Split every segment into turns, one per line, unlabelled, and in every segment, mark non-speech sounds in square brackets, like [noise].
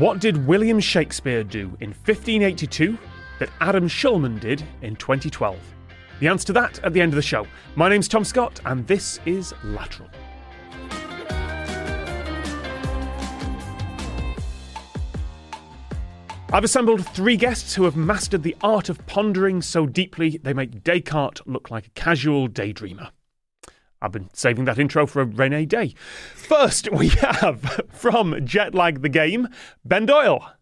What did William Shakespeare do in 1582 that Adam Shulman did in 2012? The answer to that at the end of the show. My name's Tom Scott, and this is Lateral. I've assembled three guests who have mastered the art of pondering so deeply they make Descartes look like a casual daydreamer. I've been saving that intro for a rainy day. First, we have [laughs] from Jetlag the Game, Ben Doyle.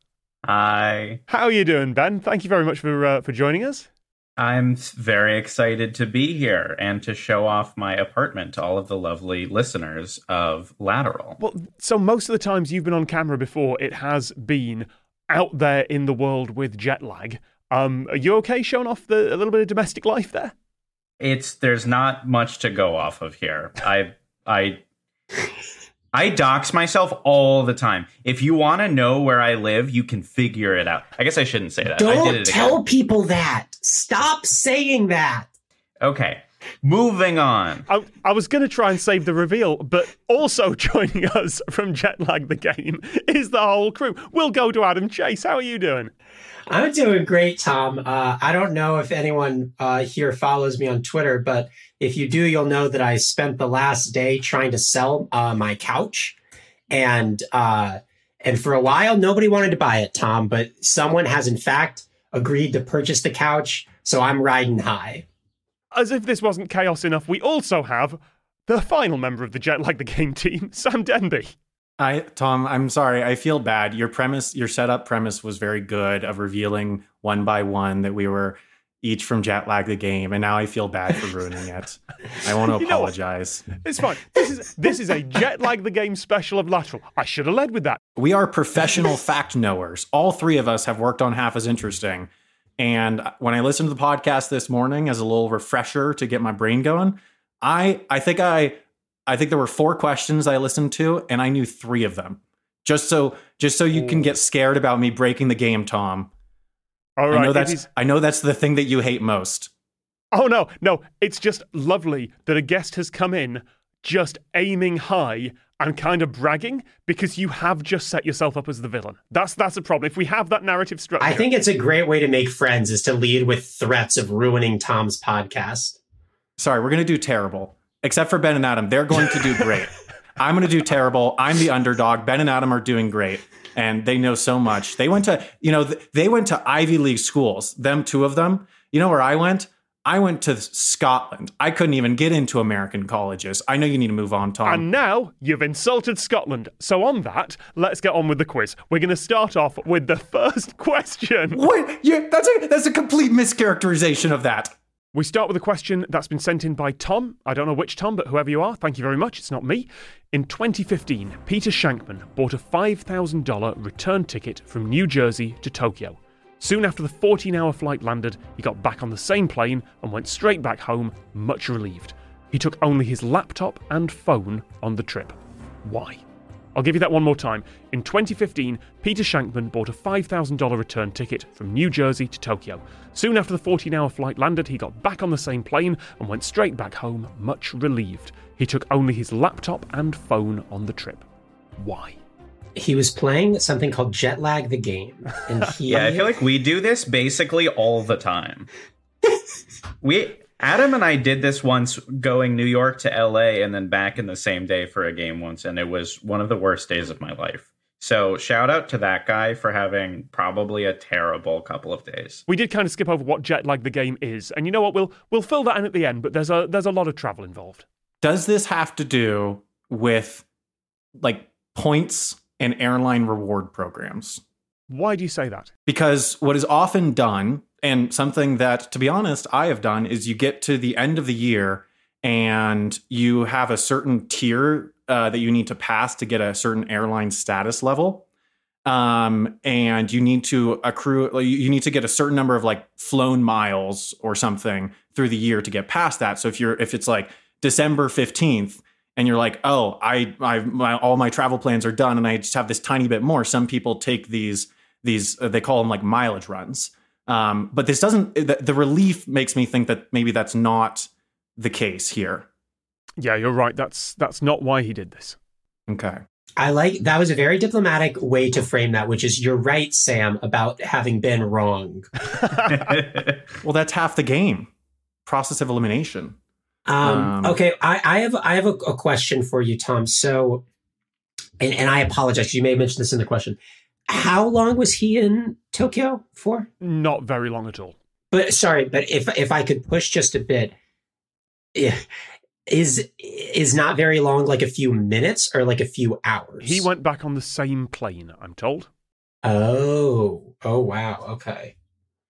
Hi.
How are you doing, Ben? Thank you very much for uh, for joining us.
I'm very excited to be here and to show off my apartment to all of the lovely listeners of Lateral.
Well, so most of the times you've been on camera before, it has been out there in the world with jet lag. Um, are you okay showing off the, a little bit of domestic life there?
It's there's not much to go off of here. I I I dox myself all the time. If you want to know where I live, you can figure it out. I guess I shouldn't say that.
Don't tell again. people that. Stop saying that.
Okay. Moving on.
I, I was going to try and save the reveal, but also [laughs] joining us from Jetlag the Game is the whole crew. We'll go to Adam Chase. How are you doing?
I'm doing great, Tom. Uh, I don't know if anyone uh, here follows me on Twitter, but if you do, you'll know that I spent the last day trying to sell uh, my couch, and uh, and for a while nobody wanted to buy it, Tom. But someone has in fact agreed to purchase the couch, so I'm riding high.
As if this wasn't chaos enough, we also have the final member of the Jet Lag the Game team, Sam Denby.
I Tom, I'm sorry. I feel bad. Your premise, your setup premise was very good of revealing one by one that we were each from Jetlag the game, and now I feel bad for ruining it. I want [laughs] to apologize.
It's fine. This is this is a Jetlag the game special of lateral. I should have led with that.
We are professional fact knowers. All three of us have worked on half as interesting. And when I listened to the podcast this morning as a little refresher to get my brain going, I I think I I think there were four questions I listened to, and I knew three of them. Just so just so you can get scared about me breaking the game, Tom.
All right,
I know that's is... I know that's the thing that you hate most.
Oh no, no, it's just lovely that a guest has come in just aiming high and kind of bragging because you have just set yourself up as the villain. That's that's a problem. If we have that narrative structure,
I think it's a great way to make friends is to lead with threats of ruining Tom's podcast.
Sorry, we're gonna do terrible except for Ben and Adam. They're going to do great. [laughs] I'm going to do terrible. I'm the underdog. Ben and Adam are doing great. And they know so much. They went to, you know, they went to Ivy League schools, them two of them. You know where I went? I went to Scotland. I couldn't even get into American colleges. I know you need to move on, Tom.
And now you've insulted Scotland. So, on that, let's get on with the quiz. We're going to start off with the [laughs] first question.
What? Yeah, that's a that's a complete mischaracterization of that.
We start with a question that's been sent in by Tom. I don't know which Tom, but whoever you are, thank you very much. It's not me. In 2015, Peter Shankman bought a $5,000 return ticket from New Jersey to Tokyo. Soon after the 14 hour flight landed, he got back on the same plane and went straight back home, much relieved. He took only his laptop and phone on the trip. Why? I'll give you that one more time. In 2015, Peter Shankman bought a $5,000 return ticket from New Jersey to Tokyo. Soon after the 14 hour flight landed, he got back on the same plane and went straight back home, much relieved. He took only his laptop and phone on the trip. Why?
He was playing something called Jetlag the Game.
And [laughs] he... yeah, I feel like we do this basically all the time. [laughs] we Adam and I did this once going New York to LA and then back in the same day for a game once, and it was one of the worst days of my life. So shout out to that guy for having probably a terrible couple of days.
We did kind of skip over what jet lag the game is, and you know what? We'll we'll fill that in at the end. But there's a there's a lot of travel involved.
Does this have to do with like points and airline reward programs?
Why do you say that?
Because what is often done and something that, to be honest, I have done is you get to the end of the year and you have a certain tier uh, that you need to pass to get a certain airline status level. Um, and you need to accrue, you need to get a certain number of like flown miles or something through the year to get past that. So if you're, if it's like December 15th and you're like, oh, I, I, my, all my travel plans are done and I just have this tiny bit more. Some people take these, these, uh, they call them like mileage runs. Um, but this doesn't. The, the relief makes me think that maybe that's not the case here.
Yeah, you're right. That's that's not why he did this.
Okay.
I like that was a very diplomatic way to frame that, which is you're right, Sam, about having been wrong. [laughs] [laughs]
Well, that's half the game. Process of elimination.
Um,
Um,
okay, I, I have I have a, a question for you, Tom. So, and, and I apologize. You may have mentioned this in the question. How long was he in Tokyo for?
Not very long at all.
But sorry, but if if I could push just a bit, is is not very long, like a few minutes or like a few hours.
He went back on the same plane, I'm told.
Oh, oh wow. Okay.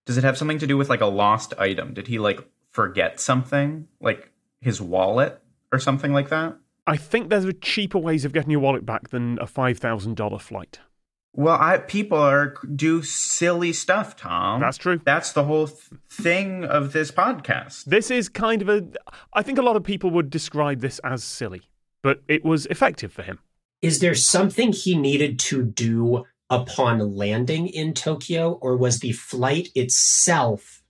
Does it have something to do with like a lost item? Did he like forget something, like his wallet or something like that?
I think there's cheaper ways of getting your wallet back than a $5,000 flight.
Well, I people are do silly stuff, Tom.
That's true.
That's the whole th- thing of this podcast.
This is kind of a. I think a lot of people would describe this as silly, but it was effective for him.
Is there something he needed to do upon landing in Tokyo, or was the flight itself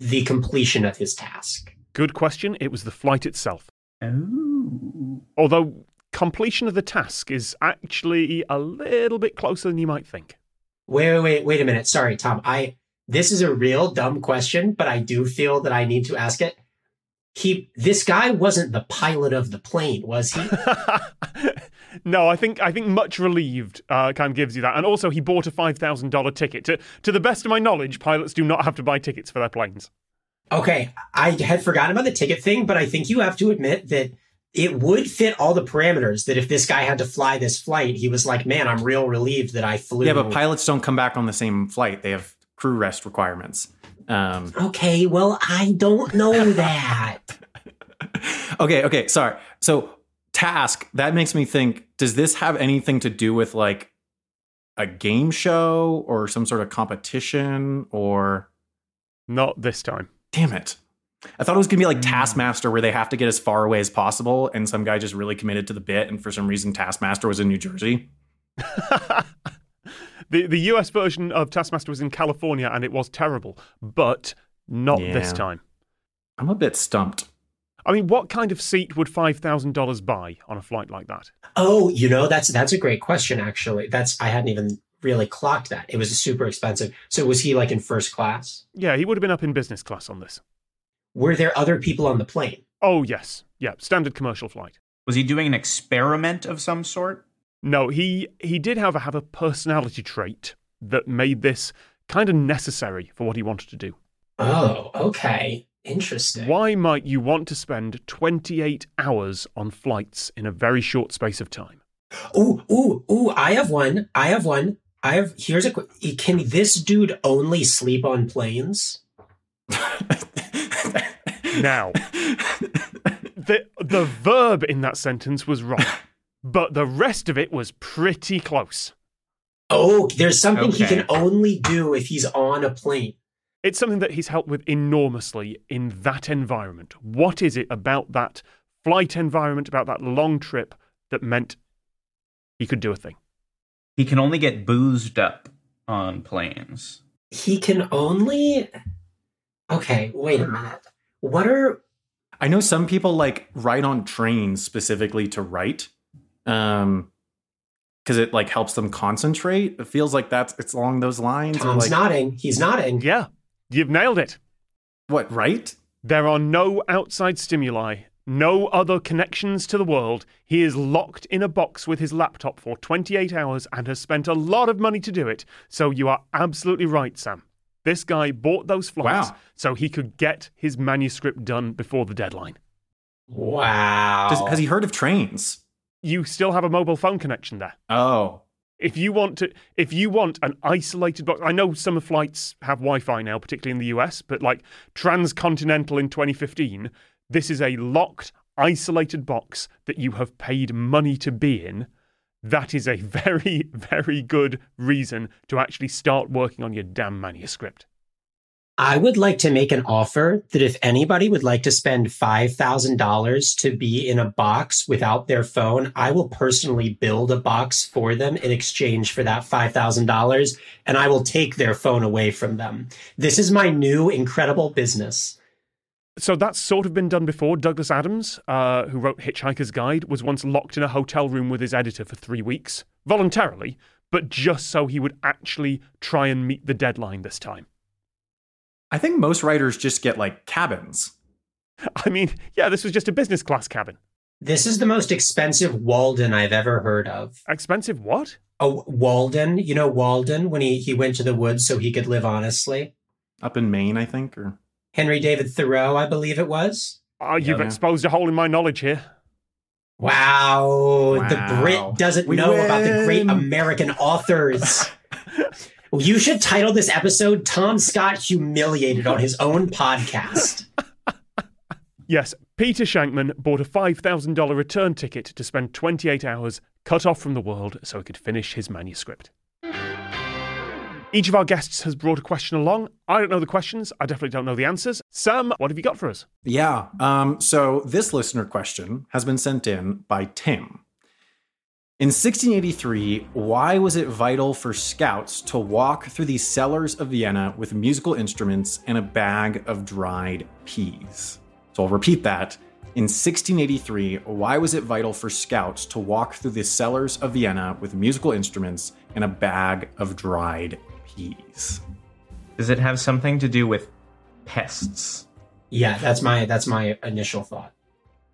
the completion of his task?
Good question. It was the flight itself.
Oh.
Although completion of the task is actually a little bit closer than you might think.
Wait, wait, wait, wait a minute. Sorry, Tom. I this is a real dumb question, but I do feel that I need to ask it. He this guy wasn't the pilot of the plane, was he? [laughs]
no, I think I think much relieved uh, kind of gives you that, and also he bought a five thousand dollar ticket. To to the best of my knowledge, pilots do not have to buy tickets for their planes.
Okay, I had forgotten about the ticket thing, but I think you have to admit that it would fit all the parameters that if this guy had to fly this flight, he was like, man, I'm real relieved that I flew.
Yeah, but pilots don't come back on the same flight. They have crew rest requirements. Um,
Okay, well, I don't know [laughs] that.
okay, okay, sorry. So task that makes me think: Does this have anything to do with like a game show or some sort of competition? Or
Not this time.
damn it, I thought it was gonna be like Taskmaster, where they have to get as far away as possible, and some guy just really committed to the bit, and for some reason Taskmaster was in New Jersey. [laughs]
the the US version of Taskmaster was in California, and it was terrible, but not this time.
I'm a bit stumped.
I mean, what kind of seat would five thousand dollars buy on a flight like that?
Oh, you know, that's that's a great question. Actually, that's I hadn't even really clocked that. It was super expensive. So was he like in first class?
Yeah, he would have been up in business class on this.
Were there other people on the plane?
Oh yes, yeah, standard commercial flight.
Was he doing an experiment of some sort?
No, he he did, however, have a personality trait that made this kind of necessary for what he wanted to do.
Oh, okay, interesting.
Why might you want to spend 28 hours on flights in a very short space of time?
Ooh, ooh, ooh! I have one. I have one. I have. Here's a. qu- Can this dude only sleep on planes? [laughs]
Now, [laughs] the the verb in that sentence was wrong, but the rest of it was pretty close.
Oh, there's something he can only do if he's on a plane.
It's something that he's helped with enormously in that environment. What is it about that flight environment, about that long trip, that meant he could do a thing?
He can only get boozed up on planes.
He can only. Okay, wait a minute. What are
I know some people like write on trains specifically to write, um, because it like helps them concentrate. It feels like that's it's along those lines. or,
Tom's
like,
nodding? He's nodding.
Yeah, you've nailed it.
what right?
There are no outside stimuli, no other connections to the world. He is locked in a box with his laptop for 28 hours and has spent a lot of money to do it. So you are absolutely right, Sam. This guy bought those flights
Wow.
so he could get his manuscript done before the deadline.
Wow.
Does, has he heard of trains?
You still have a mobile phone connection there.
Oh,
If you want to, if you want an isolated box, I know some flights have Wi-Fi now, particularly in the US, but like transcontinental in 2015, this is a locked, isolated box that you have paid money to be in. That is a [laughs] very, very good reason to actually start working on your damn manuscript.
I would like to make an offer that if anybody would like to spend $5,000 to be in a box without their phone, I will personally build a box for them in exchange for that $5,000 and I will take their phone away from them. This is my new incredible business.
So that's sort of been done before. Douglas Adams, uh, who wrote Hitchhiker's Guide, was once locked in a hotel room with his editor for three weeks, voluntarily, but just so he would actually try and meet the deadline this time.
I think most writers just get like cabins.
I mean, yeah, this was just a business class cabin.
This is the most expensive Walden I've ever heard of.
Expensive what?
Oh, Walden. You know Walden when he, he went to the woods so he could live honestly?
Up in Maine, I think, or
Henry David Thoreau, I believe it was.
Oh, you've
Yeah.
exposed a hole in my knowledge here.
Wow. The Brit doesn't
We
know about the great. American authors. [laughs] You should title this episode Tom Scott Humiliated on his own podcast.
Yes, Peter Shankman bought a $5,000 return ticket to spend 28 hours cut off from the world so he could finish his manuscript. Each of our guests has brought a question along. I don't know the questions. I definitely don't know the answers. Sam, what have you got for us?
Yeah. Um, so this listener question has been sent in by Tim. In 1683, why was it vital for scouts to walk through the cellars of Vienna with musical instruments and a bag of dried peas? So I'll repeat that. In 1683, why was it vital for scouts to walk through the cellars of Vienna with musical instruments and a bag of dried peas?
Does it have something to do with pests?
Yeah, that's my that's my initial thought.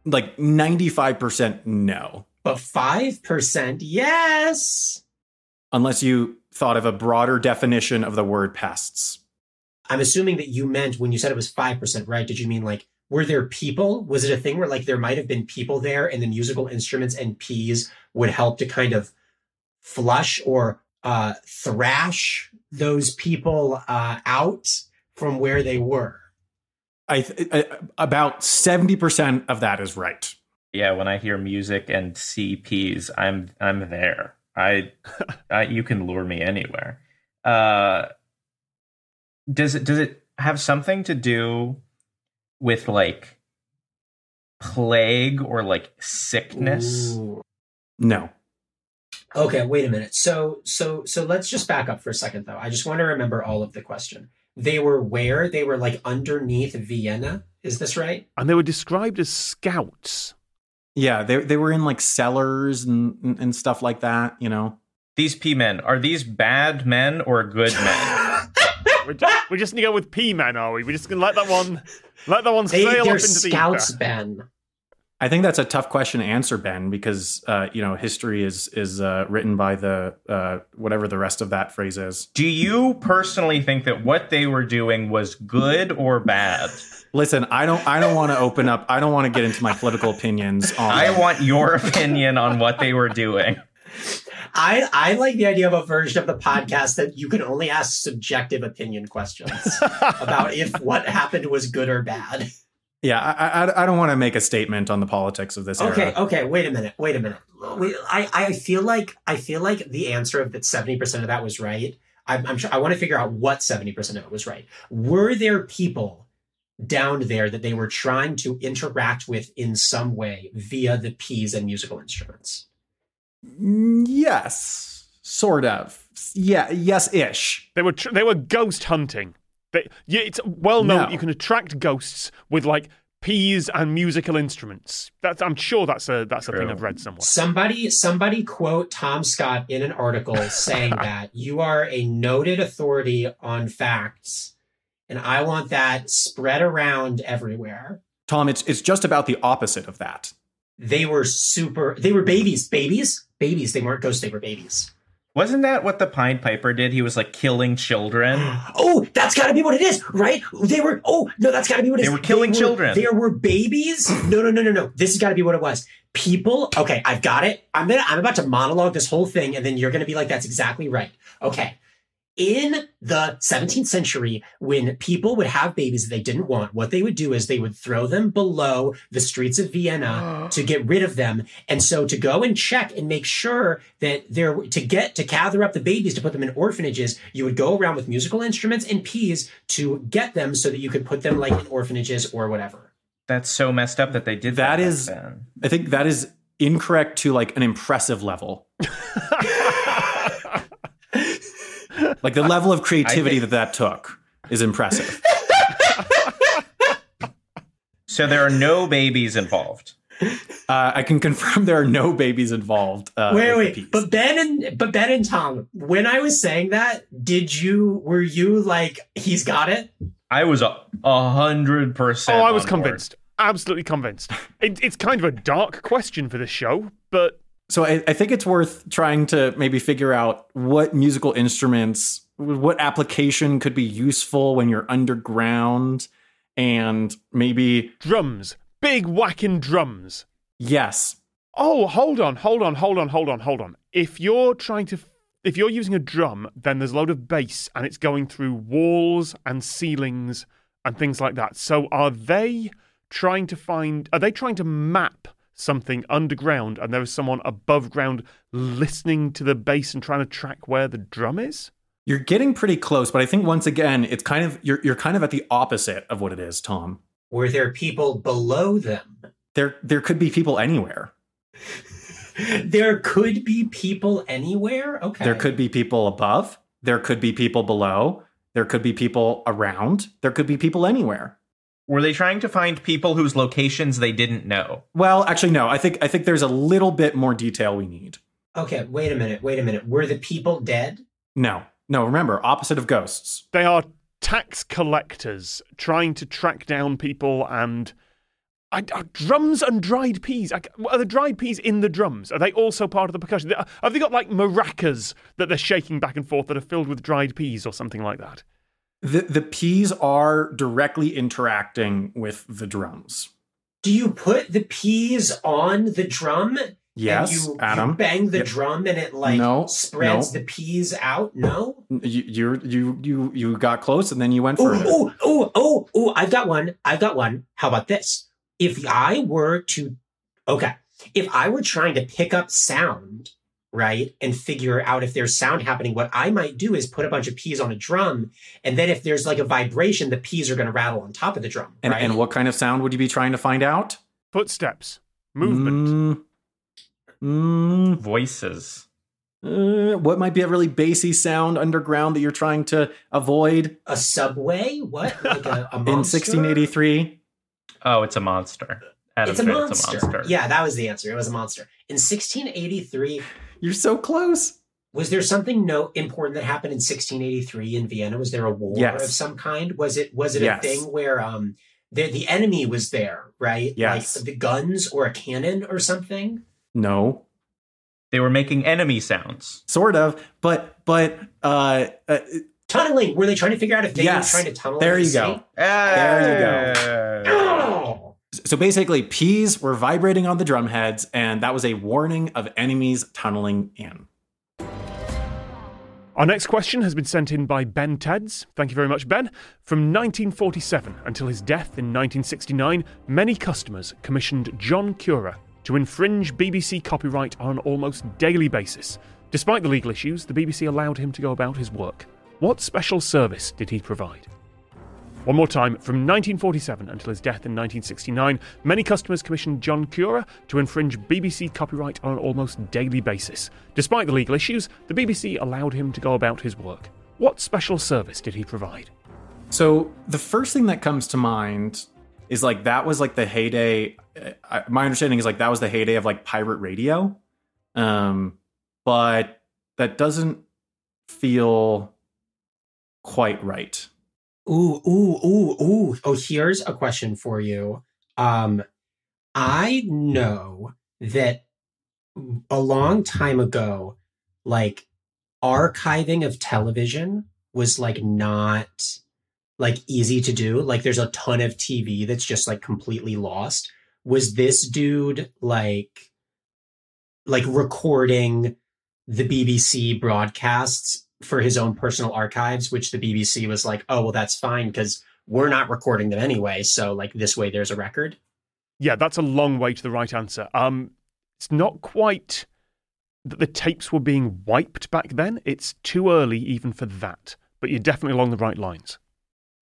Like 95% no.
But 5%, yes.
unless you thought of a broader definition of the word pests.
I'm assuming that you meant when you said it was 5%, right? Did you mean like were there people? Was it a thing where like there might have been people there and the musical instruments and peas would help to kind of flush or uh, thrash those people uh, out from where they were?
I, th- I about 70% of that is right.
Yeah, when I hear music and see peas, I'm I'm there. I, [laughs] I you can lure me anywhere. Uh, does it does it have something to do with like plague or like sickness?
Ooh.
No.
Okay, wait a minute. So so so let's just back up for a second though. I just want to remember all of the question. They were where? They were like underneath Vienna. Is this right?
And they were described as scouts.
Yeah, they, they were in like cellars and, and, and stuff like that, you know?
These P men, are these bad men or good men? [laughs] [laughs]
We're just, we're just gonna go with P men, are we? We're just gonna let that one let that one
They,
sail
they're
up into the
scouts,
ether.
Ben.
I think that's a tough question to answer, Ben, because, uh, you know, history is, is uh, written by the, uh, whatever the rest of that phrase is.
Do you personally think that what they were doing was good or bad?
Listen, I don't, I don't want to open up. I don't want to get into my political opinions on.
I want your opinion on what they were doing.
I I like the idea of a version of the podcast that you can only ask subjective opinion questions [laughs] about if what happened was good or bad.
Yeah, I, I, I don't want to make a statement on the politics of this
Okay,
era.
okay, wait a minute, wait a minute. Wait, I I feel like I feel like the answer of that seventy percent of that was right. I'm, I'm sure I want to figure out what seventy percent of it was right. Were there people down there that they were trying to interact with in some way via the peas and musical instruments?
Mm, Yes, sort of. Yeah, yes ish.
They were tr- they were ghost hunting. They, yeah, it's well known
No.
that you can attract ghosts with like peas and musical instruments. That's I'm sure that's a that's a thing I've read somewhere.
Somebody, somebody quote Tom Scott in an article [laughs] saying that you are a noted authority on facts, and I want that spread around everywhere.
Tom, it's it's just about the opposite of that.
They were super. They were babies, babies, babies. They weren't ghosts. They were babies.
Wasn't that what the Pied Piper did? He was like killing children. [gasps]
Oh, that's got to be what it is, right? They were. Oh no, that's got to be what it
They
is.
were killing children.
There were babies. No, no, no, no, no. This has got to be what it was. People. Okay, I've got it. I'm gonna. I'm about to monologue this whole thing, and then you're gonna be like, "That's exactly right." Okay. In the 17th century, when people would have babies that they didn't want, what they would do is they would throw them below the streets of Vienna [gasps] to get rid of them. And so to go and check and make sure that they're to get to gather up the babies to put them in orphanages, you would go around with musical instruments and peas to get them so that you could put them like in orphanages or whatever.
That's so messed up that they did
That
that. back
is-
then.
I think that is incorrect to like an impressive level. [laughs] like the level of creativity
think-
that that took is impressive. [laughs]
So there are no babies involved.
Uh, I can confirm there are no babies involved. Uh,
wait, wait, but Ben and but Ben and Tom, when I was saying that, did you were you like he's got it?
I was a a hundred
Oh,
percent.
Oh, I was
on board.
convinced. Absolutely convinced. It, it's kind of a dark question for this show, but
So I, I think it's worth trying to maybe figure out what musical instruments, what application could be useful when you're underground, and maybe
drums. Big whacking drums.
yes,
Oh, hold on, hold on, hold on, hold on, hold on. If you're trying to, if you're using a drum, then there's a load of bass and it's going through walls and ceilings and things like that. So are they trying to find, are they trying to map something underground and there is someone above ground listening to the bass and trying to track where the drum is?
you're getting pretty close. But I think once again, it's kind of you're you're kind of at the opposite of what it is, Tom.
Were there people below them?
There there could be people anywhere. [laughs]
there could be people anywhere. Okay.
There could be people above. There could be people below. There could be people around. There could be people anywhere.
Were they trying to find people whose locations they didn't know?
Well, actually, no. I think I think there's a little bit more detail we need.
Okay, wait a minute. Wait a minute. Were the people dead?
No, no. Remember, opposite of ghosts.
They are tax collectors trying to track down people and. I, are drums and dried peas. I- Are the dried peas in the drums? Are they also part of the percussion? Have they got like maracas that they're shaking back and forth that are filled with dried peas or something like that?
The the peas are directly interacting with the drums.
Do you put the peas on the drum?
Yes,
you,
Adam.
You bang the
Yep.
drum and it like
No,
spreads
no.
the peas out? No?
You you you you got close and then you went further.
oh, oh, oh, oh, I've got one. I've got one. How about this? If I were to, okay, if I were trying to pick up sound, right, and figure out if there's sound happening, what I might do is put a bunch of peas on a drum. And then if there's like a vibration, the peas are going to rattle on top of the drum.
And
right?
and what kind of sound would you be trying to find out?
Footsteps, movement.
Mm, mm,
Voices.
uh, what might be a really bassy sound underground that you're trying to avoid
a subway? What? Like a, a [laughs]
in 1683?
Oh, it's a monster.
It's a monster.
It's a monster.
Yeah, that was the answer. It was a monster. In 1683,
You're so close.
Was there something no important that happened in 1683 in Vienna? Was there a war
Yes.
of some kind? Was it was it
Yes.
a thing where um the the enemy was there, right?
Yes.
Like the guns or a cannon or something?
No,
They were making enemy sounds.
sort of, but but uh, uh
Tunneling. Were they trying to figure out if they
Yes.
were trying to tunnel?
There you
the
go.
city?
There
you go. [gasps]
Oh!
So basically, peas were vibrating on the drum heads, and that was a warning of enemies tunneling in.
Our next question has been sent in by Ben Tedds. Thank you very much, Ben. From 1947 until his death in 1969, many customers commissioned John Cura to infringe BBC copyright on an almost daily basis. Despite the legal issues, the BBC allowed him to go about his work. What special service did he provide? One more time, from 1947 until his death in 1969, many customers commissioned John Cura to infringe BBC copyright on an almost daily basis. Despite the legal issues, the BBC allowed him to go about his work. What special service did he provide?
So the first thing that comes to mind is like that was like the heyday. uh, My understanding is like that was the heyday of like pirate radio, um, but that doesn't feel quite right.
Ooh, ooh, ooh, ooh. Oh, here's a question for you. Um, I know that a long time ago, like archiving of television was like not like easy to do. Like there's a ton of TV that's just like completely lost. Was this dude like like recording the BBC broadcasts for his own personal archives, which the BBC was like, oh, well, that's fine because we're not recording them anyway. So, like, this way there's a record.
Yeah, that's a long way to the right answer. Um, it's not quite that the tapes were being wiped back then. It's too early even for that, but you're definitely along the right lines.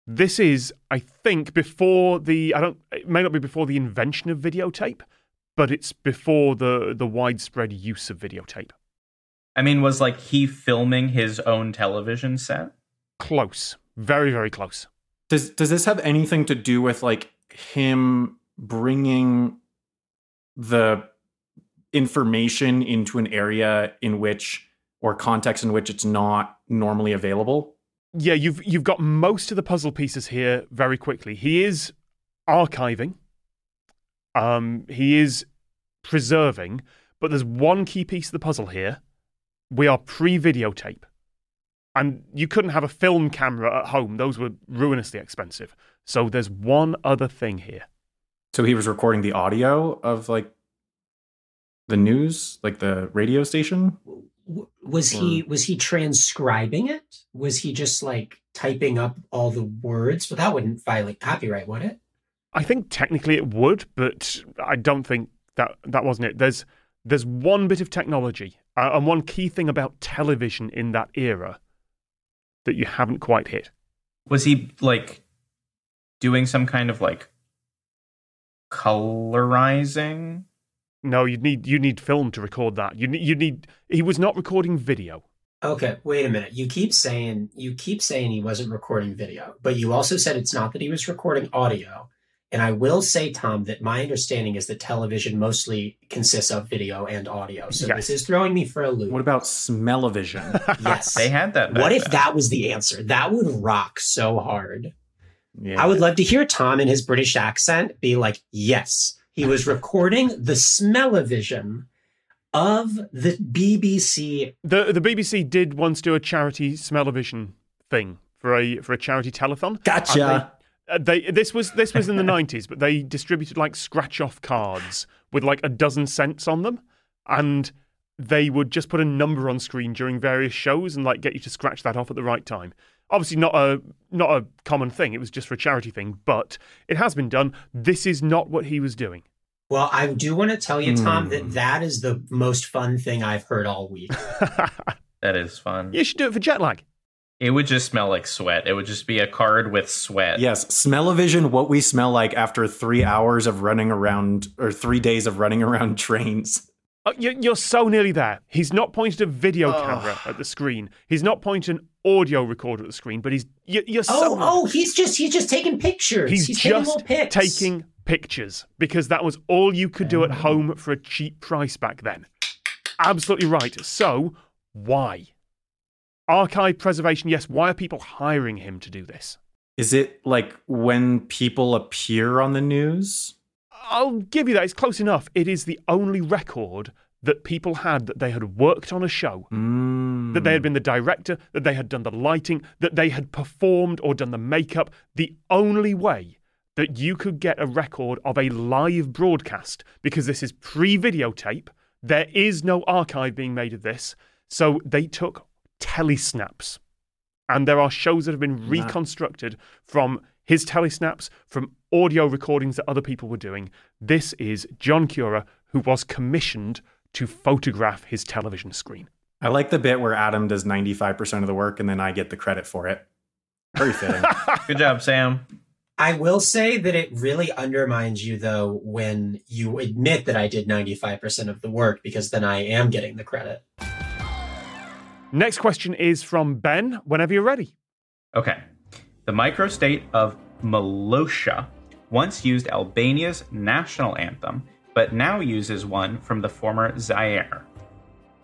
This is, I think, before the. I don't. It may not be before the invention of videotape, but it's before the the widespread use of videotape.
I mean, was like he filming his own television set?
Close, very very close.
Does does this have anything to do with like him bringing the information into an area in which or context in which it's not normally available.
Yeah, you've you've got most of the puzzle pieces here very quickly. He is archiving. Um, he is preserving, but there's one key piece of the puzzle here. We are pre-videotape. And you couldn't have a film camera at home. Those were ruinously expensive. So there's one other thing here.
So he was recording the audio of like the news, like the radio station.
W- Was he was he transcribing it? Was he just like typing up all the words? But that wouldn't violate copyright, would it?
I think technically it would, but I don't think that that wasn't it. There's there's one bit of technology uh, and one key thing about television in that era that you haven't quite hit.
Was he like doing some kind of like colorizing?
No, you need you need film to record that. You need you need. He was not recording video.
Okay, wait a minute. You keep saying you keep saying he wasn't recording video, but you also said it's not that he was recording audio. And I will say, Tom, that my understanding is that television mostly consists of video and audio. So
Yes.
this is throwing me for a loop.
What about smell-o-vision? [laughs]
yes.
They had that.
what if
then.
that was the answer? That would rock so hard.
yeah.
I would love to hear Tom in his British accent be like, yes, he was [laughs] recording the smell-o-vision of the BBC.
The the BBC did once do a charity smell-o-vision thing for a for a charity telethon.
Gotcha.
Uh, they this was this was in the 90s but they distributed like scratch off cards with like a dozen scents on them and they would just put a number on screen during various shows and like get you to scratch that off at the right time obviously not a not a common thing it was just for a charity thing but it has been done this is not what he was doing
Well, I do want to tell you, Tom,
Hmm.
that that is the most fun thing I've heard all week. [laughs]
that is fun.
you should do it for jet lag
It would just smell like sweat. It would just be a card with sweat.
Yes, smell-o-vision. What we smell like after three hours of running around, or three days of running around [laughs] trains.
Oh, you- You're so nearly there. He's not pointed a video
Ugh.
camera at the screen. He's not pointing an audio recorder at the screen. But he's you- you're so
Oh, oh, he's just he's just taking pictures.
He's,
He's, taking little
just
pics.
taking pictures because that was all you could do at home for a cheap price back then. Absolutely right. So, why? Archive preservation, yes. Why are people hiring him to do this?
Is it like when people appear on the news?
I'll give you that. It's close enough. It is the only record that people had that they had worked on a show,
Mm.
that they had been the director, that they had done the lighting, that they had performed or done the makeup. The only way that you could get a record of a live broadcast, because this is pre videotape, there is no archive being made of this. So they took telesnaps. And there are shows that have been reconstructed from his telesnaps, from audio recordings that other people were doing. This is John Cura, who was commissioned to photograph his television screen.
I like the bit where Adam does 95% of the work and then I get the credit for it. Very fitting. [laughs]
Good job, Sam.
I will say that it really undermines you though when you admit that I did 95% of the work because then I am getting the credit.
Next question is from Ben. Whenever you're ready.
Okay. The microstate of Molossia once used Albania's national anthem, but now uses one from the former Zaire.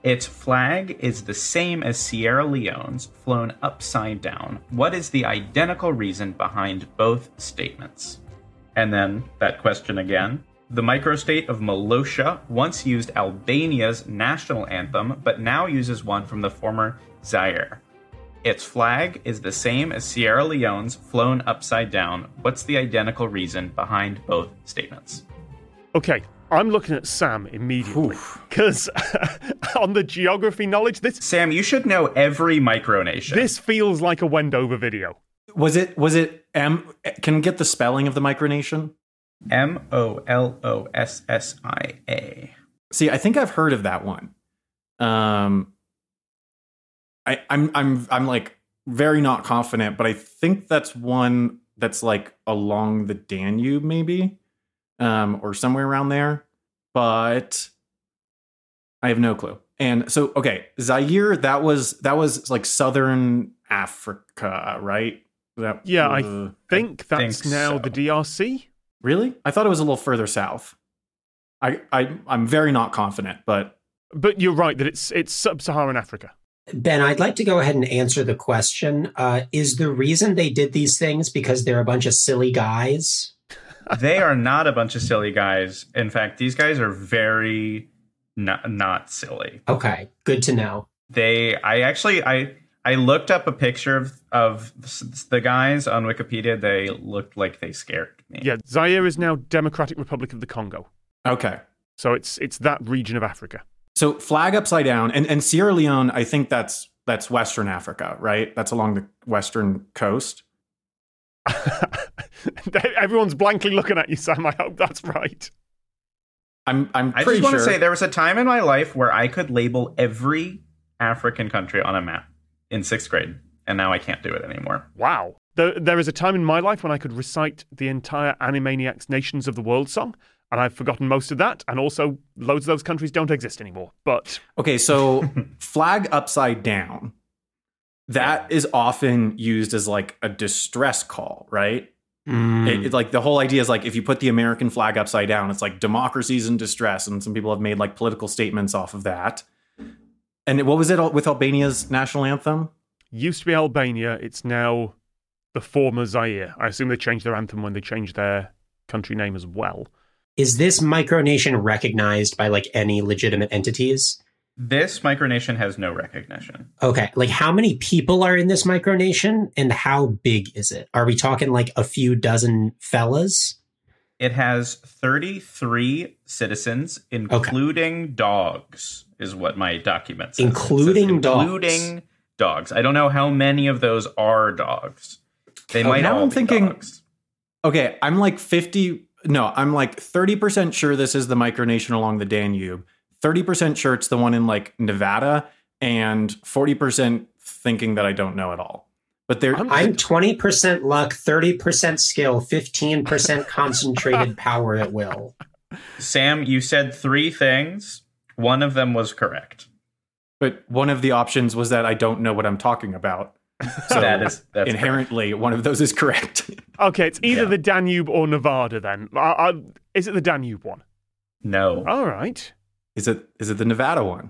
Its flag is the same as Sierra Leone's, flown upside down. What is the identical reason behind both statements? And then that question again. The microstate of Molossia once used Albania's national anthem, but now uses one from the former Zaire. Its flag is the same as Sierra Leone's, flown upside down. What's the identical reason behind both statements?
Okay, I'm looking at Sam immediately because [laughs] on the geography knowledge, this
Sam, you should know every micronation.
this feels like a Wendover video.
was it, was it M? Can we get the spelling of the micronation?
M O L O S S I A.
See, I think I've heard of that one. Um, I, I'm I'm I'm like very not confident, but I think that's one that's like along the Danube, maybe, um, or somewhere around there. But I have no clue. And so, okay, Zaire, that was that was like southern Africa, right? That
Yeah, I
uh,
Think that's
think
now
so.
the DRC.
Really? I thought it was a little further south. I, I I'm very not confident, but
But you're right that it's it's sub-Saharan Africa.
Ben, I'd like to go ahead and answer the question. Uh, is the reason they did these things because they're a bunch of silly guys? [laughs]
they are not a bunch of silly guys. In fact, these guys are very not, not silly.
Okay, good to know.
They, I actually, I, I looked up a picture of of the guys on Wikipedia. They looked like they scared me.
Yeah, Zaire is now Democratic Republic of the Congo.
okay.
So it's it's that region of Africa.
So flag upside down, and, and Sierra Leone, I think that's that's Western Africa, right? That's along the western coast. [laughs]
Everyone's blankly looking at you, Sam. I hope that's right.
I'm I'm
I
pretty
just want to say there was a time in my life where I could label every African country on a map in sixth grade, and now I can't do it anymore.
Wow. There, there is a time in my life when I could recite the entire Animaniacs Nations of the World song, and I've forgotten most of that, and also loads of those countries don't exist anymore. But
Okay, so [laughs] flag upside down. That is often used as like a distress call, right?
Mm.
It, it's like the whole idea is like if you put the American flag upside down, it's like democracy's in distress, and some people have made like political statements off of that. And what was it with Albania's national anthem?
used to be Albania, it's now the former Zaire. I assume they changed their anthem when they changed their country name as well.
Is this micronation recognized by like any legitimate entities?
This micronation has no recognition.
Okay, like how many people are in this micronation and how big is it? Are we talking like a few dozen fellas?
It has 33 citizens, including dogs, is what my document says. It says
Including dogs.
Including dogs. I don't know how many of those are dogs. They
Oh,
might
now
all
I'm
be
thinking-
dogs.
Okay, I'm like 50. No, I'm like 30% sure this is the micronation along the Danube. 30% sure it's the one in like Nevada, and 40% thinking that I don't know at all. But there,
I'm-
I'm 20% luck, 30% skill, 15% [laughs] concentrated power at will.
Sam, you said three things. One of them was correct.
but one of the options was that I don't know what I'm talking about. [laughs] So
that is that's
inherently one of those is correct. [laughs]
Okay, it's either
Yeah.
the Danube or Nevada then. I, I, is it the Danube one?
No,
All right.
is it is it the Nevada one?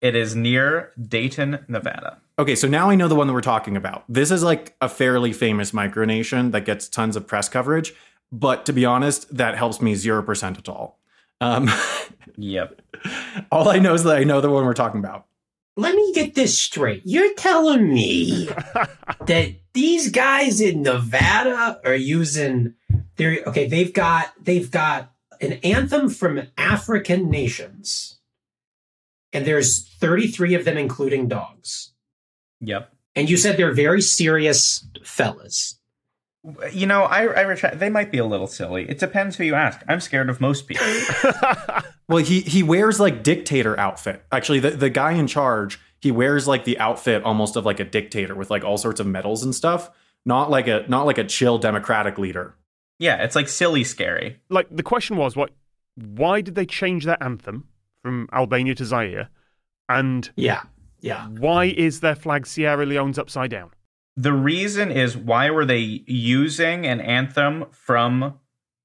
It is near Dayton, Nevada.
Okay, so now I know the one that we're talking about. This is like a fairly famous micronation that gets tons of press coverage, but to be honest, that helps me 0% at all. Um, [laughs]
Yep.
all I know is that I know the one we're talking about.
Let me get this straight. You're telling me [laughs] that these guys in Nevada are using their okay, they've got they've got an anthem from African nations. And there's 33 of them including dogs.
Yep.
And you said they're very serious fellas.
You know, I, I retract. They might be a little silly. It depends who you ask. I'm scared of most people. [laughs]
Well, he he wears like dictator outfit. Actually, the, the guy in charge, he wears like the outfit almost of like a dictator with like all sorts of medals and stuff. Not like a not like a chill democratic leader.
yeah, it's like silly scary.
like the question was what why did they change their anthem from Albania to Zaire? And
Yeah. Yeah.
why is their flag Sierra Leone's upside down?
The reason is why were they using an anthem from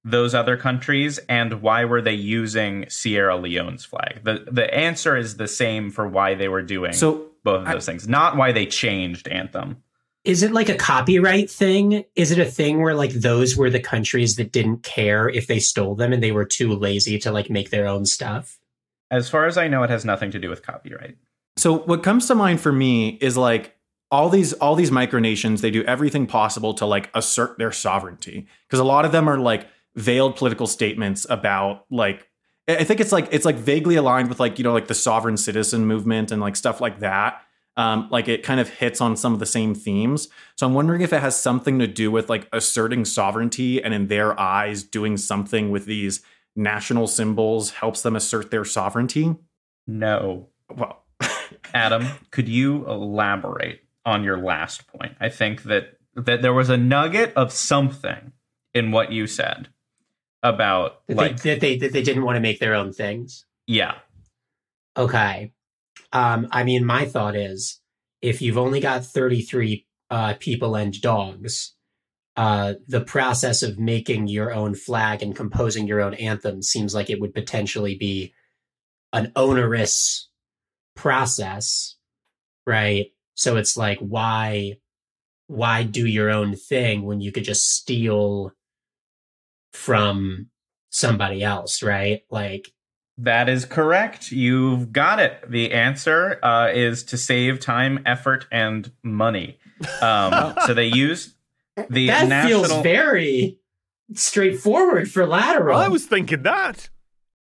those other countries and why were they using Sierra Leone's flag? The the answer is the same for why they were doing
So
both of
I-
those things, not why they changed anthem.
Is it like a copyright thing? Is it a thing where like those were the countries that didn't care if they stole them and they were too lazy to like make their own stuff?
As far as I know, it has nothing to do with copyright.
So what comes to mind for me is like all these all these micronations, they do everything possible to like assert their sovereignty because a lot of them are like veiled political statements about like I think it's like it's like vaguely aligned with like you know like the sovereign citizen movement and like stuff like that. Um, like it kind of hits on some of the same themes. So I'm wondering if it has something to do with like asserting sovereignty and in their eyes doing something with these national symbols helps them assert their sovereignty.
No.
Well, [laughs]
Adam, could you elaborate on your last point? I think that that there was a nugget of something in what you said about
That,
like
they, that they that they didn't want to make their own things.
yeah.
Okay. Um, I mean, my thought is if you've only got 33 uh, people and dogs, uh, the process of making your own flag and composing your own anthem seems like it would potentially be an onerous process, right? So it's like why why do your own thing when you could just steal from somebody else, right? Like
That is correct. You've got it. The answer uh, is to save time, effort, and money. Um, [laughs] so they use the
that
national.
feels very straightforward for lateral.
I was thinking that.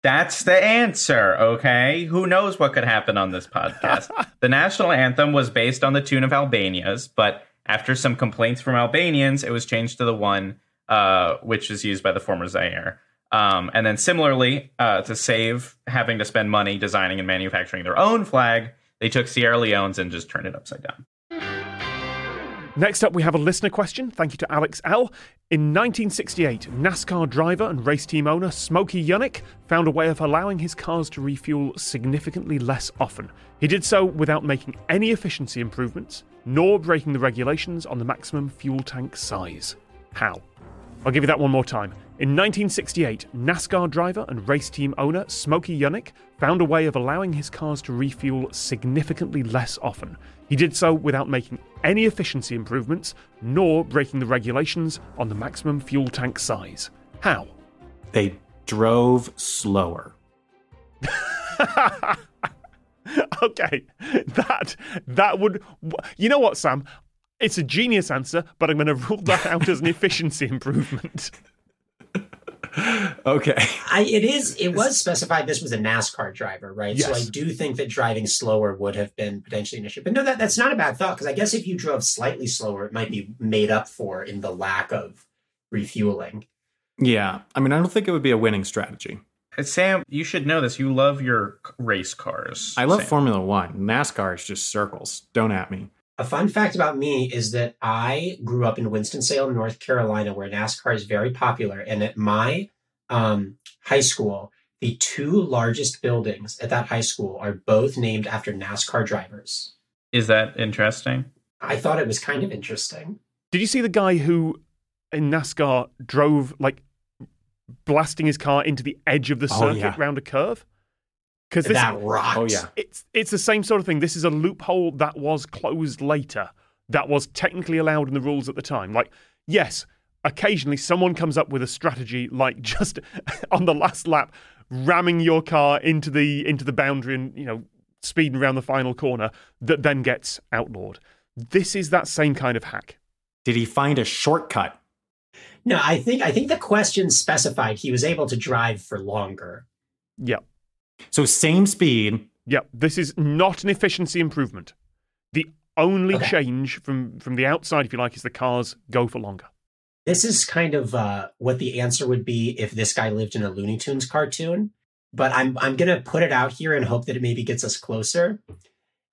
That's the answer, okay? Who knows what could happen on this podcast? [laughs] the national anthem was based on the tune of Albania's, but after some complaints from Albanians, it was changed to the one uh, which is used by the former Zaire. Um, and then similarly, uh, to save having to spend money designing and manufacturing their own flag, they took Sierra Leone's and just turned it upside down.
Next up, we have a listener question. Thank you to Alex L. In 1968, NASCAR driver and race team owner Smokey Yunick found a way of allowing his cars to refuel significantly less often. He did so without making any efficiency improvements, nor breaking the regulations on the maximum fuel tank size. How? I'll give you that one more time. In 1968, NASCAR driver and race team owner Smokey Yunick found a way of allowing his cars to refuel significantly less often. He did so without making any efficiency improvements, nor breaking the regulations on the maximum fuel tank size. How?
They drove slower. [laughs]
okay, that that would. You know what, Sam? It's a genius answer, but I'm going to rule that out as an efficiency [laughs] improvement.
Okay.
I, it is. It was specified this was a NASCAR driver, right? Yes. So I do think that driving slower would have been potentially an issue. But no, that, that's not a bad thought because I guess if you drove slightly slower, it might be made up for in the lack of refueling.
Yeah. I mean, I don't think it would be a winning strategy.
Sam, you should know this. You love your race cars.
I love
Sam.
Formula One. NASCAR is just circles. Don't at me.
A fun fact about me is that I grew up in Winston-Salem, North Carolina, where NASCAR is very popular. And at my um, high school, the two largest buildings at that high school are both named after NASCAR drivers.
Is that interesting?
I thought it was kind of interesting.
Did you see the guy who in NASCAR drove like blasting his car into the edge of the
Oh,
circuit
yeah.
round a curve? Because this
that rocked.
Oh, yeah.
it's it's the same sort of thing. This is a loophole that was closed later, that was technically allowed in the rules at the time. Like, yes, occasionally someone comes up with a strategy like [laughs] just on the last lap ramming your car into the into the boundary and you know speeding around the final corner that then gets outlawed. This is that same kind of hack.
Did he find a shortcut?
No, I think I think the question specified he was able to drive for longer.
Yeah.
So same speed.
Yeah, this is not an efficiency improvement. The only
Okay.
change from from the outside, if you like, is the cars go for longer.
This is kind of uh, what the answer would be if this guy lived in a Looney Tunes cartoon. But I'm I'm gonna put it out here and hope that it maybe gets us closer.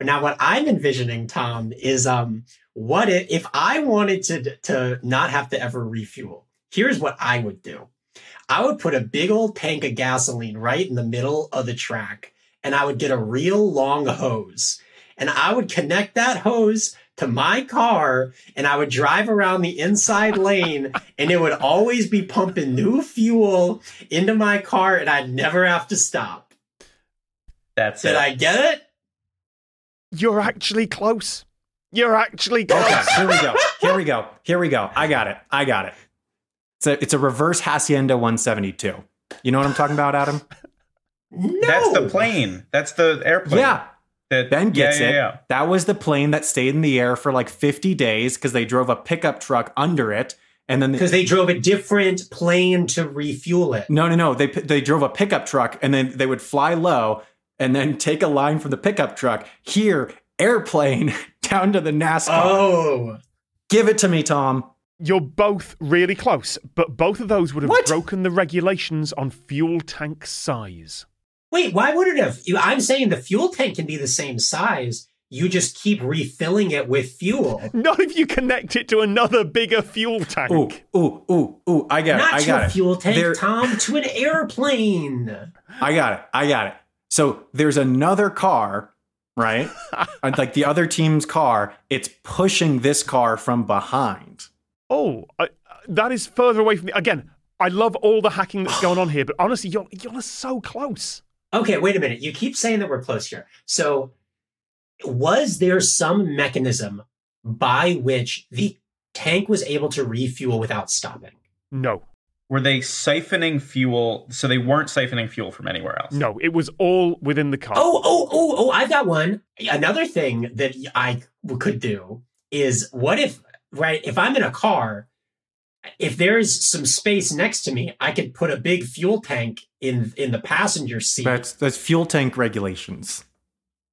Now, what I'm envisioning, Tom, is um, what if if I wanted to to not have to ever refuel? Here's what I would do. I would put a big old tank of gasoline right in the middle of the track, and I would get a real long hose, and I would connect that hose to my car, and I would drive around the inside [laughs] lane, and it would always be pumping new fuel into my car, and I'd never have to stop.
That's it.
Did
it.
I get it?
You're actually close. You're actually close.
Okay, here we go. [laughs] Here we go. Here we go. I got it. I got it. It's a, it's a reverse Hacienda 172. You know what I'm talking about, Adam?
No. [laughs]
That's the plane. That's the airplane.
Yeah.
That,
Ben gets
yeah,
it.
yeah, yeah.
That was the plane that stayed in the air for like 50 days because they drove a pickup truck under it. And then
because they drove a different plane to refuel it.
no, no, no. They they drove a pickup truck and then they would fly low and then take a line from the pickup truck. Here, airplane [laughs] down to the NASCAR.
Oh,
Give it to me, Tom.
You're both really close, but both of those would have
What?
broken the regulations on fuel tank size.
wait, why would it have? I'm saying the fuel tank can be the same size. You just keep refilling it with fuel.
Not if you connect it to another bigger fuel tank.
Ooh, ooh, ooh, ooh. I got
Not
it. I
to a
it.
fuel tank,
There-
Tom, to an airplane.
I got it. I got it. So there's another car, right? [laughs] Like the other team's car, it's pushing this car from behind.
Oh, I, that is further away from me. Again, I love all the hacking that's going on here, but honestly, you're you're so close.
Okay, wait a minute. You keep saying that we're close here. So, was there some mechanism by which the tank was able to refuel without stopping?
No,
Were they siphoning fuel? So they weren't siphoning fuel from anywhere else.
no, it was all within the car.
Oh, oh, oh, oh, I've got one. Another thing that I could do is what if, right, if I'm in a car, if there's some space next to me, I could put a big fuel tank in in the passenger seat.
That's that's fuel tank regulations.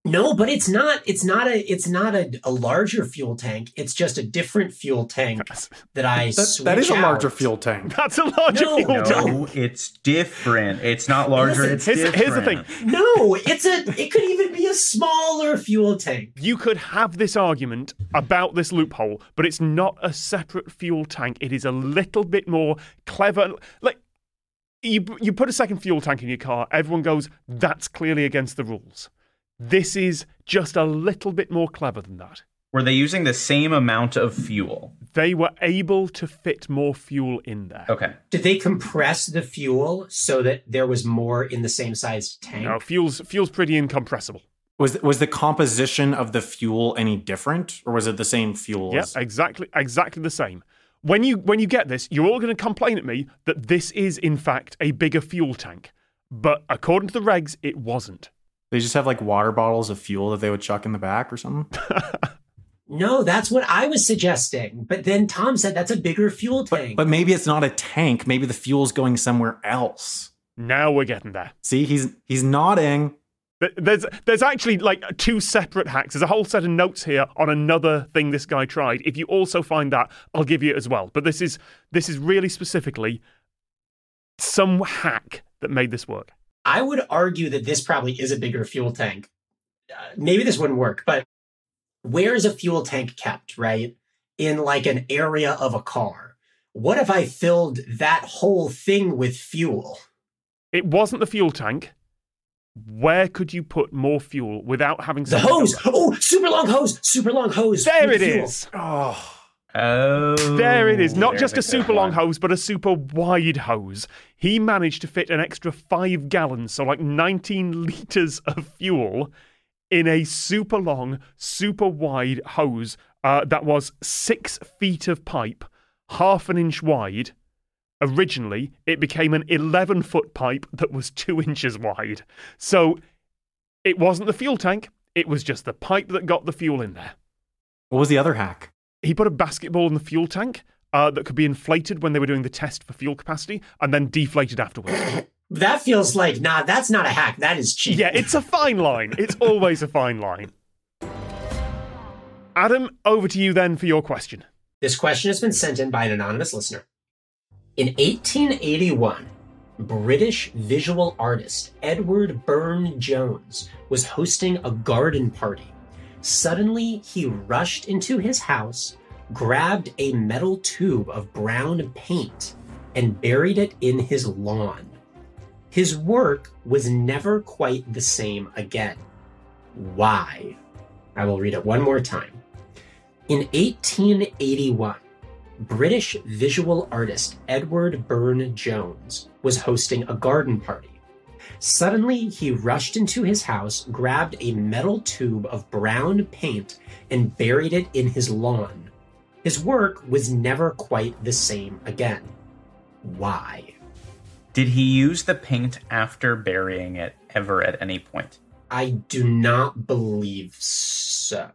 No, but it's not. It's not a. It's not a, a larger fuel tank. It's just a different fuel tank
That's,
that I
That,
switch
that is a larger
out.
fuel tank. [laughs]
that's a larger
No,
fuel
no.
tank.
No, it's different. It's not larger.
Listen,
it's
here's-
different.
here's the thing.
No, it's a. It could even be a smaller fuel tank.
You could have this argument about this loophole, but it's not a separate fuel tank. It is a little bit more clever. Like you, you put a second fuel tank in your car, everyone goes, "That's clearly against the rules." This is just a little bit more clever than that.
Were they using the same amount of fuel?
They were able to fit more fuel in there.
Okay.
Did they compress the fuel so that there was more in the same sized tank?
No, fuel's fuel's pretty incompressible.
Was was the composition of the fuel any different, or was it the same fuel?
Yeah, exactly, exactly the same. When you when you get this, you're all going to complain at me that this is in fact a bigger fuel tank, but according to the regs, it wasn't.
They just have like water bottles of fuel that they would chuck in the back or something. [laughs]
No, that's what I was suggesting. But then Tom said that's a bigger fuel tank.
But maybe it's not a tank. Maybe the fuel's going somewhere else.
Now we're getting there.
See, he's he's nodding.
There's there's actually like two separate hacks. There's a whole set of notes here on another thing this guy tried. If you also find that, I'll give you it as well. But this is this is really specifically some hack that made this work.
I would argue that this probably is a bigger fuel tank. Uh, maybe this wouldn't work, but where is a fuel tank kept, right? In like an area of a car. What if I filled that whole thing with fuel?
It wasn't the fuel tank. Where could you put more fuel without having
The hose.
else?
Oh, super long hose. Super long hose.
There it
fuel.
is.
Oh,
Oh.
There it is. Not just a super long
one.
hose, but a super wide hose. He managed to fit an extra five gallons, so like 19 [laughs] litres of fuel, in a super long, super wide hose uh, that was six feet of pipe, half an inch wide. Originally, it became an 11 foot pipe that was two [laughs] inches wide. So it wasn't the fuel tank, it was just the pipe that got the fuel in there
what was the other hack?
He put a basketball in the fuel tank uh, that could be inflated when they were doing the test for fuel capacity and then deflated afterwards. [coughs]
That feels like, nah, that's not a hack. That is cheap.
yeah, it's a fine line. It's [laughs] always a fine line. Adam, over to you then for your question.
This question has been sent in by an anonymous listener. In 1881, British visual artist Edward Burne Jones was hosting a garden party. Suddenly, he rushed into his house, grabbed a metal tube of brown paint, and buried it in his lawn. His work was never quite the same again. Why? I will read it one more time. In 1881, British visual artist Edward Burne Jones was hosting a garden party. Suddenly, he rushed into his house, grabbed a metal tube of brown paint, and buried it in his lawn. His work was never quite the same again. Why?
Did he use the paint after burying it ever at any point?
I do not believe so.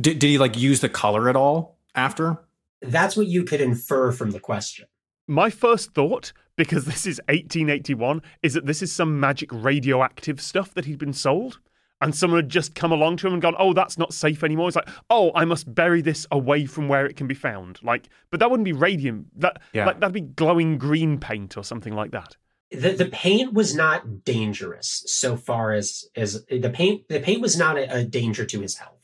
Did, did he like use the color at all after?
That's what you could infer from the question.
My first thought, because this is 1881, is that this is some magic radioactive stuff that he'd been sold. And someone had just come along to him and gone, oh, that's not safe anymore. It's like, oh, I must bury this away from where it can be found. Like, but that wouldn't be radium. That,
Yeah.
like, that'd be glowing green paint or something like that.
the the paint was not dangerous so far as as the paint the paint was not a, a danger to his health.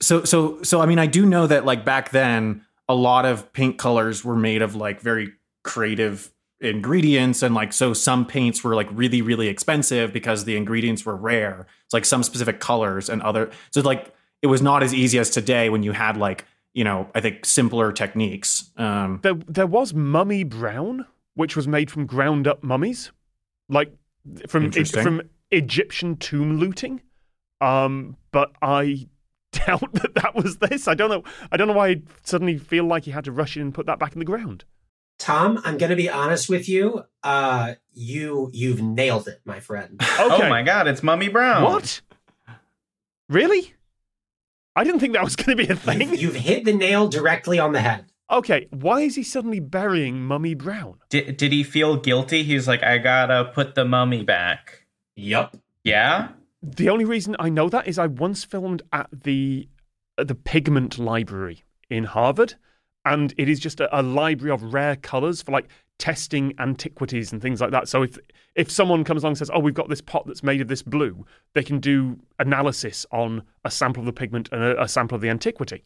So so so I mean I do know that like back then a lot of paint colors were made of like very creative ingredients and like so some paints were like really really expensive because the ingredients were rare. It's like some specific colors and other so like it was not as easy as today when you had like you know, I think simpler techniques. Um,
There, there was Mummy Brown, which was made from ground up mummies, like from from Egyptian tomb looting. Um, but I [laughs] doubt that that was this. I don't know. I don't know why I suddenly feel like he had to rush in and put that back in the ground.
Tom, I'm going to be honest with you. Uh, you you've nailed it, my friend. [laughs]
Okay.
Oh my god, it's Mummy Brown.
What? Really? I didn't think that was going to be a thing.
You've, you've hit the nail directly on the head.
Okay, why is he suddenly burying Mummy Brown?
Did, did he feel guilty? He's like, I gotta put the mummy back.
Yup.
Yeah?
The only reason I know that is I once filmed at the at the Pigment Library in Harvard, and it is just a, a library of rare colors for like testing antiquities and things like that. So if if someone comes along and says, "Oh, we've got this pot that's made of this blue," they can do analysis on a sample of the pigment and a, a sample of the antiquity.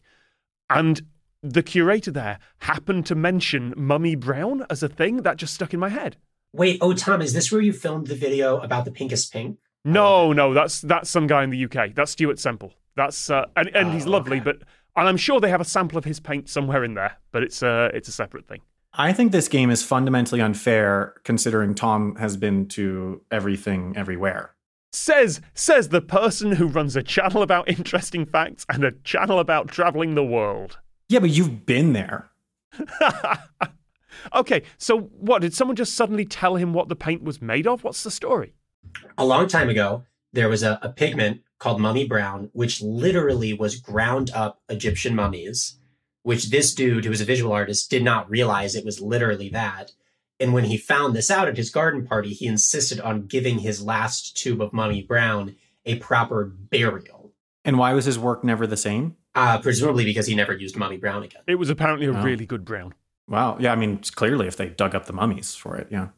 And the curator there happened to mention Mummy Brown as a thing that just stuck in my head.
Wait, oh Tom, is this where you filmed the video about the pinkest pink?
No, no, that's that's some guy in the UK. That's Stuart Semple. That's uh, and and he's
Oh,
lovely,
okay.
but and I'm sure they have a sample of his paint somewhere in there, but it's uh it's a separate thing.
I think this game is fundamentally unfair considering Tom has been to everything everywhere.
Says says the person who runs a channel about [laughs] interesting facts and a channel about traveling the world.
Yeah, but you've been there. [laughs]
okay, so what did someone just suddenly tell him what the paint was made of? What's the story?
A long time ago, there was a, a pigment called Mummy Brown, which literally was ground up Egyptian mummies, which this dude, who was a visual artist, did not realize it was literally that. And when he found this out at his garden party, he insisted on giving his last tube of Mummy Brown a proper burial.
And why was his work never the same?
Uh, presumably because he never used Mummy Brown again.
It was apparently a
Oh.
really good brown.
Wow. Yeah, I mean, clearly if they dug up the mummies for it, yeah.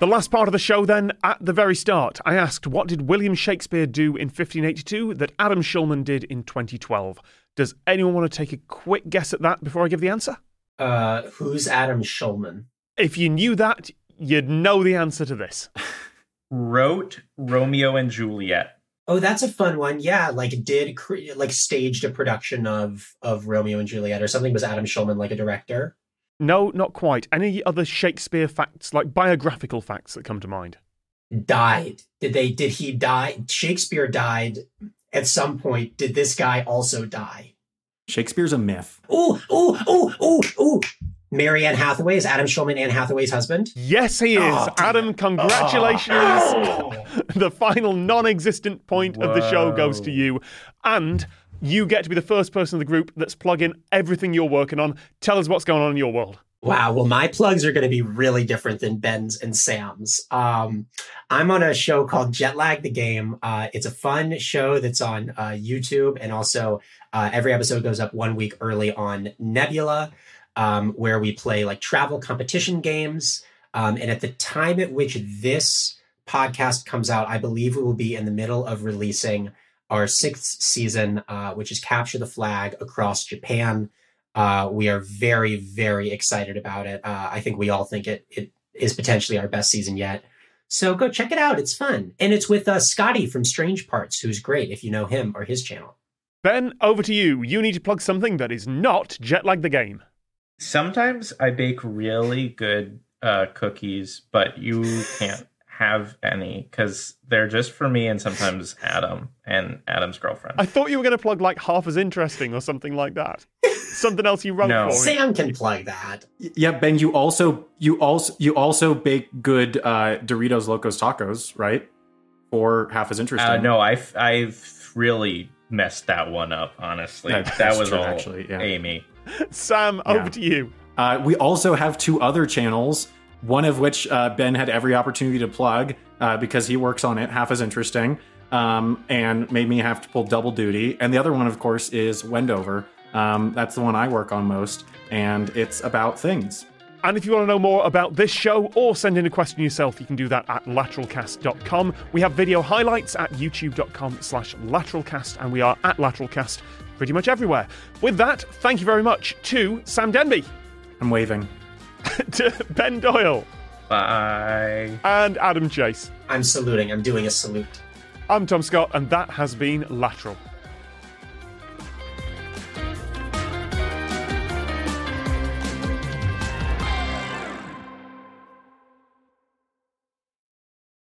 The last part of the show, then, at the very start, I asked what did William Shakespeare do in 1582 that Adam Schulman did in 2012? Does anyone want to take a quick guess at that before I give the answer?
Uh, who's Adam Schulman?
If you knew that, you'd know the answer to this. [laughs]
Wrote Romeo and Juliet.
Oh, that's a fun one. Yeah, like did cre- like staged a production of of Romeo and Juliet or something. Was Adam Schulman like a director?
No, not quite. Any other Shakespeare facts, like biographical facts that come to mind?
Died. Did they? Did he die? Shakespeare died at some point. Did this guy also die?
Shakespeare's a myth.
Ooh, ooh, ooh, ooh, ooh. Mary Ann Hathaway is Adam Schulman Anne Hathaway's husband.
Yes, he is.
Oh, damn
Adam, congratulations.
Oh. [laughs]
the final non existent point of the show goes to you. And you get to be the first person in the group that's plugging everything you're working on. Tell us what's going on in your world.
Wow. Well, my plugs are going to be really different than Ben's and Sam's. Um, I'm on a show called Jet Lag the Game. Uh, it's a fun show that's on uh, YouTube, and also uh, every episode goes up one week early on Nebula, um, where we play like travel competition games. Um, and at the time at which this podcast comes out, I believe we will be in the middle of releasing our sixth season, uh, which is Capture the Flag across Japan. Uh, we are very, very excited about it. Uh, I think we all think it it is potentially our best season yet. So go check it out. It's fun, and it's with uh, Scotty from Strange Parts, who's great if you know him or his channel.
Ben, over to you. You need to plug something that is not jet lag the game.
Sometimes I bake really good uh, cookies, but you [laughs] can't have any because they're just for me and sometimes Adam and Adam's girlfriend.
I thought you were going to plug like half as interesting or something like that. [laughs] something else you wrote
No.
for.
Sam can plug that.
Yeah, Ben, you also you also you also bake good uh, Doritos Locos Tacos, right? Or half as interesting.
Uh, no, I've I've really messed that one up. Honestly,
That-
that, was
true,
all
actually, yeah.
Amy. [laughs]
Sam,
Yeah.
over to you.
Uh, we also have two other channels, one of which uh, Ben had every opportunity to plug uh, because he works on it, half as interesting, um, and made me have to pull double duty. And the other one, of course, is Wendover. Um, that's the one I work on most, and it's about things.
And if you want to know more about this show or send in a question yourself, you can do that at lateralcast.com. We have video highlights at youtube.com slash lateralcast, and we are at lateralcast pretty much everywhere. With that, thank you very much to Sam Denby,
I'm waving. [laughs]
to Ben Doyle,
Bye.
and Adam Chase.
I'm saluting. I'm doing a salute.
I'm Tom Scott, and that has been Lateral.